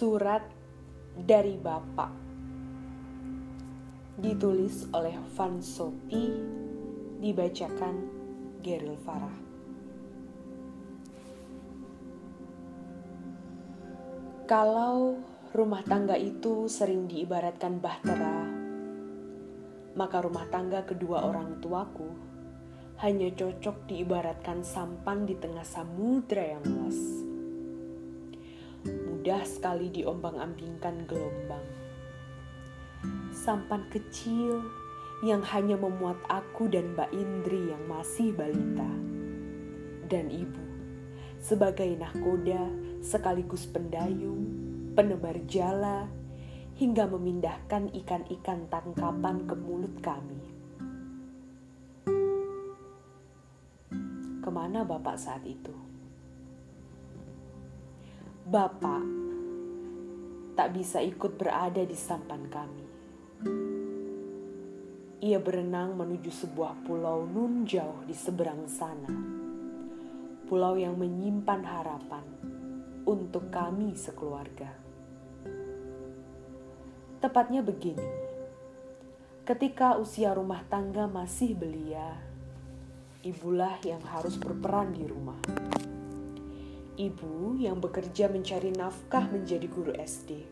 Surat dari Bapak Ditulis oleh Van Sophie Dibacakan Geril Farah. Kalau rumah tangga itu sering diibaratkan bahtera Maka rumah tangga kedua orang tuaku hanya cocok diibaratkan sampan di tengah samudra yang luas mudah sekali diombang-ambingkan gelombang. Sampan kecil yang hanya memuat aku dan Mbak Indri yang masih balita. Dan ibu sebagai nahkoda sekaligus pendayung, penebar jala, hingga memindahkan ikan-ikan tangkapan ke mulut kami. Ke mana Bapak saat itu? Bapak tak bisa ikut berada di sampan kami. Ia berenang menuju sebuah pulau nun jauh di seberang sana. Pulau yang menyimpan harapan untuk kami sekeluarga. Tepatnya begini, ketika usia rumah tangga masih belia, ibulah yang harus berperan di rumah ibu yang bekerja mencari nafkah menjadi guru SD.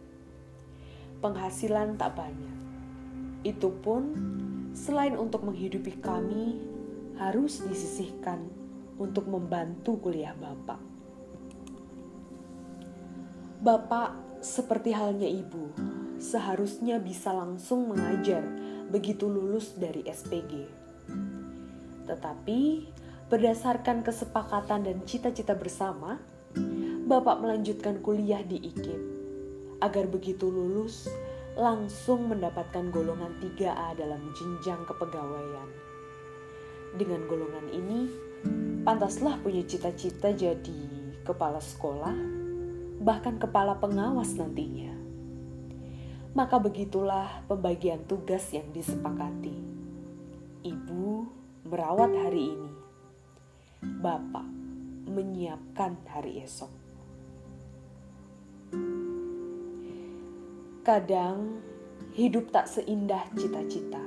Penghasilan tak banyak. Itu pun selain untuk menghidupi kami harus disisihkan untuk membantu kuliah Bapak. Bapak seperti halnya ibu, seharusnya bisa langsung mengajar begitu lulus dari SPG. Tetapi berdasarkan kesepakatan dan cita-cita bersama, Bapak melanjutkan kuliah di IKIP agar begitu lulus langsung mendapatkan golongan 3A dalam jenjang kepegawaian. Dengan golongan ini, pantaslah punya cita-cita jadi kepala sekolah, bahkan kepala pengawas nantinya. Maka begitulah pembagian tugas yang disepakati. Ibu merawat hari ini. Bapak menyiapkan hari esok. Kadang hidup tak seindah cita-cita,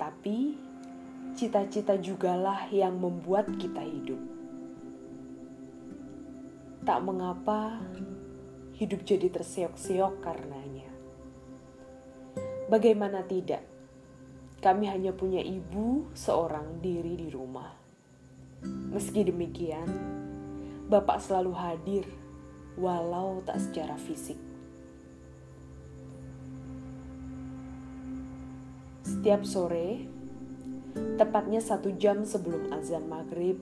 tapi cita-cita jugalah yang membuat kita hidup. Tak mengapa hidup jadi terseok-seok karenanya. Bagaimana tidak? Kami hanya punya ibu seorang diri di rumah. Meski demikian, Bapak selalu hadir, walau tak secara fisik. Setiap sore, tepatnya satu jam sebelum azan maghrib,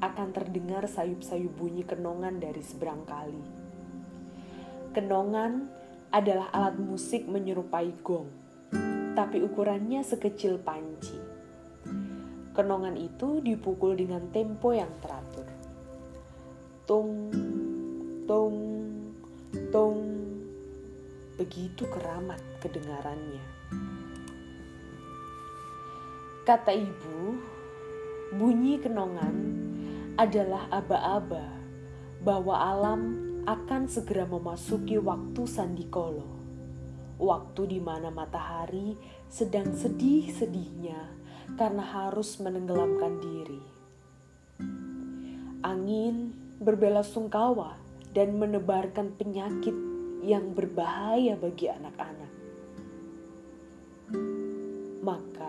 akan terdengar sayup-sayup bunyi kenongan dari seberang kali. Kenongan adalah alat musik menyerupai gong, tapi ukurannya sekecil panci. Kenongan itu dipukul dengan tempo yang teratur. Tung, tung, tung. Begitu keramat kedengarannya. Kata ibu, bunyi kenongan adalah aba-aba bahwa alam akan segera memasuki waktu sandikolo. Waktu di mana matahari sedang sedih-sedihnya karena harus menenggelamkan diri. Angin berbela sungkawa dan menebarkan penyakit yang berbahaya bagi anak-anak. Maka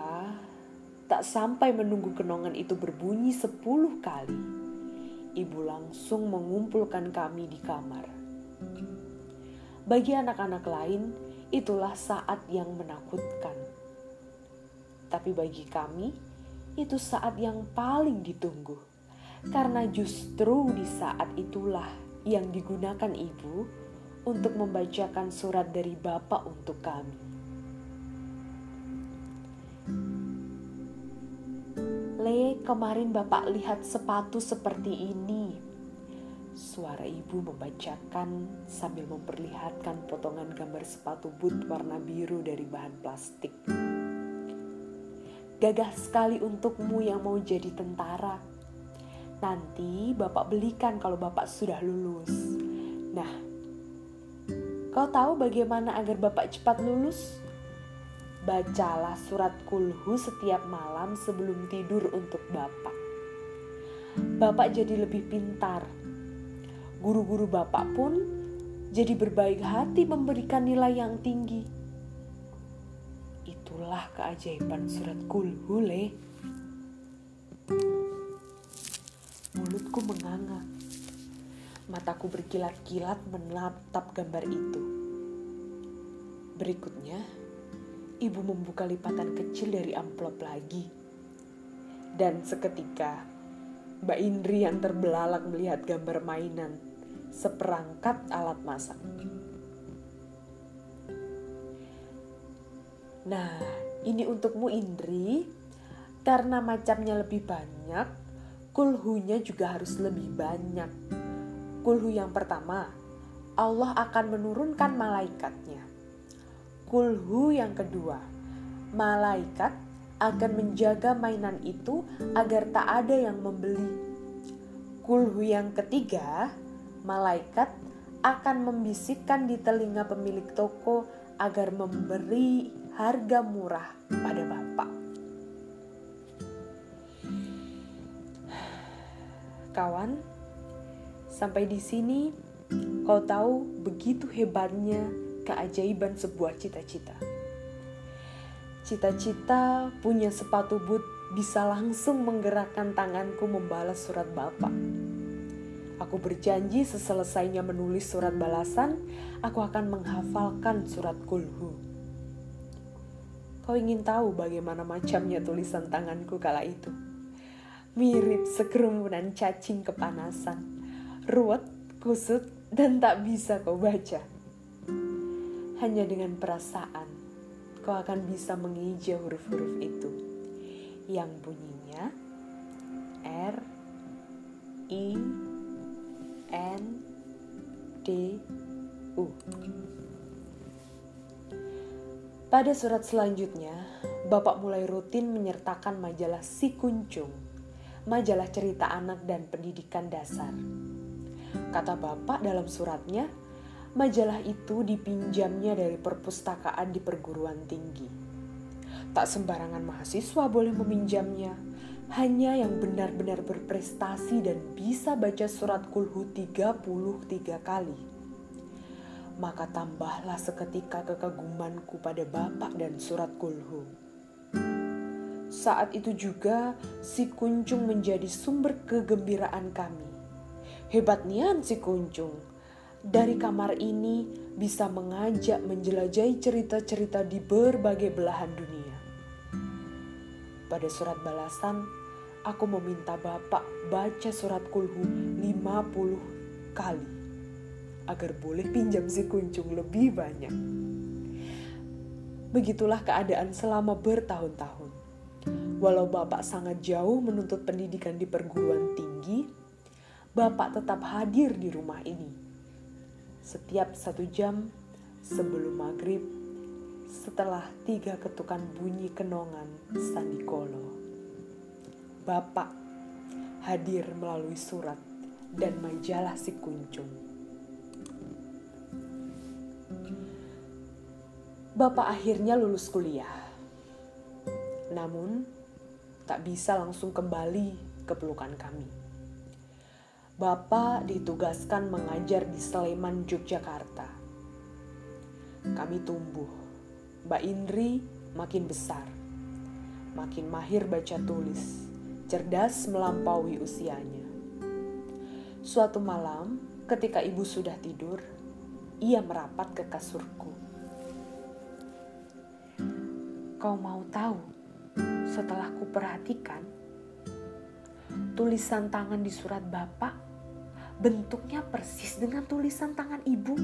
Tak sampai menunggu kenongan itu berbunyi sepuluh kali, ibu langsung mengumpulkan kami di kamar. Bagi anak-anak lain, itulah saat yang menakutkan. Tapi bagi kami, itu saat yang paling ditunggu. Karena justru di saat itulah yang digunakan ibu untuk membacakan surat dari Bapak untuk kami. Le, kemarin Bapak lihat sepatu seperti ini. Suara ibu membacakan sambil memperlihatkan potongan gambar sepatu boot warna biru dari bahan plastik. Gagah sekali untukmu yang mau jadi tentara. Nanti Bapak belikan kalau Bapak sudah lulus. Nah, Kau tahu bagaimana agar Bapak cepat lulus? Bacalah surat kulhu setiap malam sebelum tidur untuk Bapak. Bapak jadi lebih pintar. Guru-guru Bapak pun jadi berbaik hati memberikan nilai yang tinggi. Itulah keajaiban surat kulhu, Le. Mulutku menganga Mataku berkilat-kilat menatap gambar itu. Berikutnya, ibu membuka lipatan kecil dari amplop lagi. Dan seketika, Mbak Indri yang terbelalak melihat gambar mainan seperangkat alat masak. Nah, ini untukmu Indri, karena macamnya lebih banyak, kulhunya juga harus lebih banyak Kulhu yang pertama, Allah akan menurunkan malaikatnya. Kulhu yang kedua, malaikat akan menjaga mainan itu agar tak ada yang membeli. Kulhu yang ketiga, malaikat akan membisikkan di telinga pemilik toko agar memberi harga murah pada bapak. Kawan, Sampai di sini, kau tahu begitu hebatnya keajaiban sebuah cita-cita. Cita-cita punya sepatu boot bisa langsung menggerakkan tanganku membalas surat Bapak. Aku berjanji seselesainya menulis surat balasan, aku akan menghafalkan surat kulhu. Kau ingin tahu bagaimana macamnya tulisan tanganku kala itu? Mirip sekerumunan cacing kepanasan ruwet, kusut, dan tak bisa kau baca. Hanya dengan perasaan, kau akan bisa menghijau huruf-huruf itu yang bunyinya R, I, N, D, U. Pada surat selanjutnya, Bapak mulai rutin menyertakan majalah Si Kuncung, majalah cerita anak dan pendidikan dasar. Kata bapak dalam suratnya, majalah itu dipinjamnya dari perpustakaan di perguruan tinggi. Tak sembarangan mahasiswa boleh meminjamnya, hanya yang benar-benar berprestasi dan bisa baca surat kulhu 33 kali. Maka tambahlah seketika kekagumanku pada bapak dan surat kulhu. Saat itu juga si kuncung menjadi sumber kegembiraan kami Hebat nian si kuncung. Dari kamar ini bisa mengajak menjelajahi cerita-cerita di berbagai belahan dunia. Pada surat balasan, aku meminta Bapak baca surat kulhu 50 kali agar boleh pinjam si kuncung lebih banyak. Begitulah keadaan selama bertahun-tahun. Walau Bapak sangat jauh menuntut pendidikan di perguruan tinggi, Bapak tetap hadir di rumah ini. Setiap satu jam sebelum maghrib, setelah tiga ketukan bunyi kenongan Sandikolo. Bapak hadir melalui surat dan majalah si kuncung. Bapak akhirnya lulus kuliah. Namun, tak bisa langsung kembali ke pelukan kami Bapak ditugaskan mengajar di Sleman, Yogyakarta. Kami tumbuh. Mbak Indri makin besar. Makin mahir baca tulis. Cerdas melampaui usianya. Suatu malam, ketika ibu sudah tidur, ia merapat ke kasurku. Kau mau tahu, setelah kuperhatikan, tulisan tangan di surat Bapak bentuknya persis dengan tulisan tangan ibu.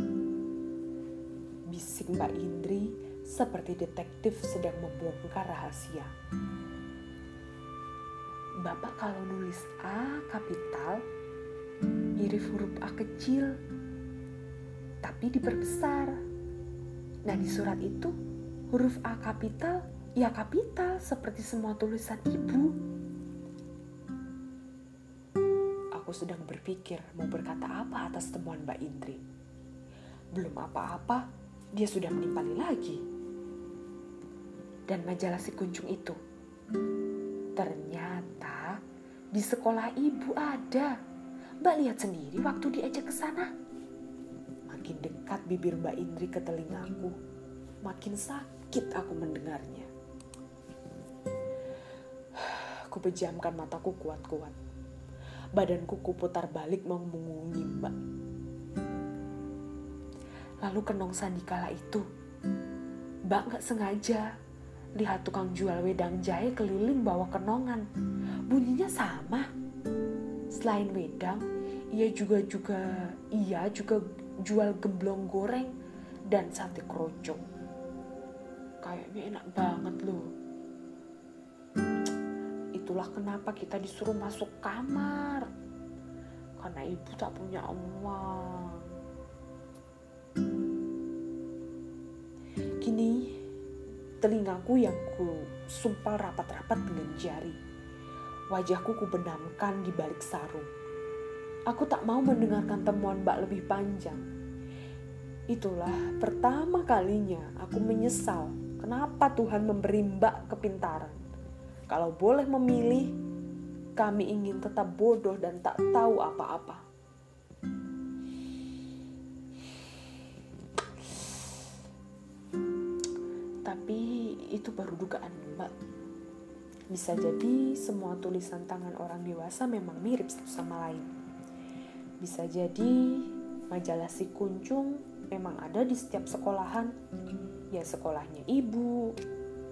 Bisik Mbak Indri seperti detektif sedang membongkar rahasia. Bapak kalau nulis A kapital, mirip huruf A kecil, tapi diperbesar. Nah di surat itu huruf A kapital ya kapital seperti semua tulisan ibu. Aku sedang berpikir mau berkata apa atas temuan Mbak Indri. Belum apa-apa, dia sudah menimpali lagi. Dan majalah si kuncung itu, ternyata di sekolah ibu ada. Mbak lihat sendiri waktu diajak ke sana. Makin dekat bibir Mbak Indri ke telingaku, makin sakit aku mendengarnya. Aku pejamkan mataku kuat-kuat. Badanku kuputar balik mau mengungi Mbak. Lalu kenong sandi kala itu, Mbak nggak sengaja lihat tukang jual wedang jahe keliling bawa kenongan. Bunyinya sama. Selain wedang, ia juga juga ia juga jual gemblong goreng dan sate kerocok. Kayaknya enak banget loh. Itulah kenapa kita disuruh masuk kamar. Karena ibu tak punya uang. Kini telingaku yang ku sumpal rapat-rapat dengan jari. Wajahku ku benamkan di balik sarung. Aku tak mau mendengarkan temuan Mbak lebih panjang. Itulah pertama kalinya aku menyesal kenapa Tuhan memberi Mbak kepintaran. Kalau boleh memilih, kami ingin tetap bodoh dan tak tahu apa-apa. Tapi itu baru dugaan Mbak. Bisa jadi semua tulisan tangan orang dewasa memang mirip satu sama lain. Bisa jadi majalah si kuncung memang ada di setiap sekolahan. Ya sekolahnya ibu,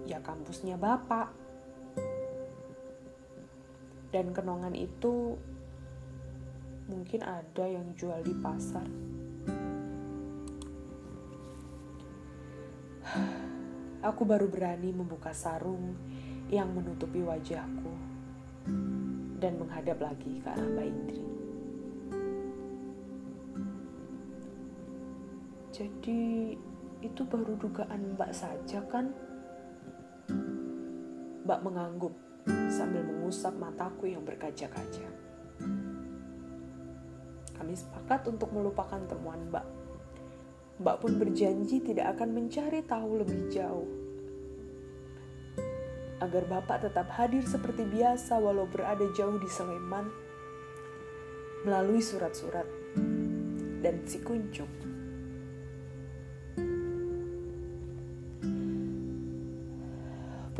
ya kampusnya bapak. Dan kenongan itu mungkin ada yang jual di pasar. Aku baru berani membuka sarung yang menutupi wajahku dan menghadap lagi ke arah Mbak Indri. Jadi itu baru dugaan Mbak saja kan? Mbak mengangguk sambil mengusap mataku yang berkaca-kaca. Kami sepakat untuk melupakan temuan Mbak. Mbak pun berjanji tidak akan mencari tahu lebih jauh. Agar Bapak tetap hadir seperti biasa walau berada jauh di Sleman melalui surat-surat dan si kuncung.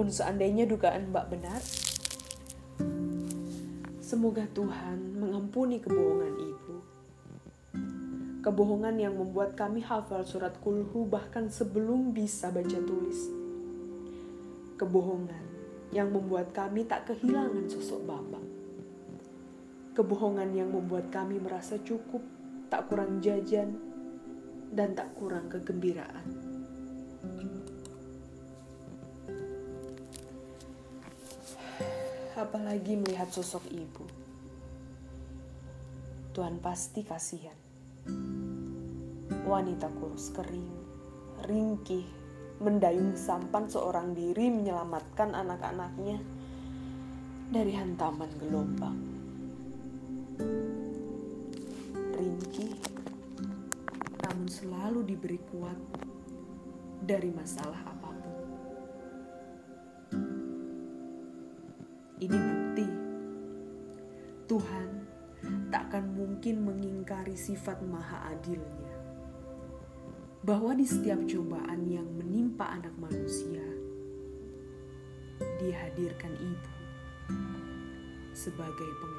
Pun seandainya dugaan Mbak benar, semoga Tuhan mengampuni kebohongan ibu. Kebohongan yang membuat kami hafal surat kulhu bahkan sebelum bisa baca tulis. Kebohongan yang membuat kami tak kehilangan sosok Bapak. Kebohongan yang membuat kami merasa cukup, tak kurang jajan, dan tak kurang kegembiraan. Apalagi melihat sosok ibu. Tuhan pasti kasihan. Wanita kurus kering, ringkih, mendayung sampan seorang diri menyelamatkan anak-anaknya dari hantaman gelombang. Ringkih, namun selalu diberi kuat dari masalah apa. Ini bukti Tuhan takkan mungkin mengingkari sifat maha adilnya. Bahwa di setiap cobaan yang menimpa anak manusia, dihadirkan ibu sebagai penguatnya.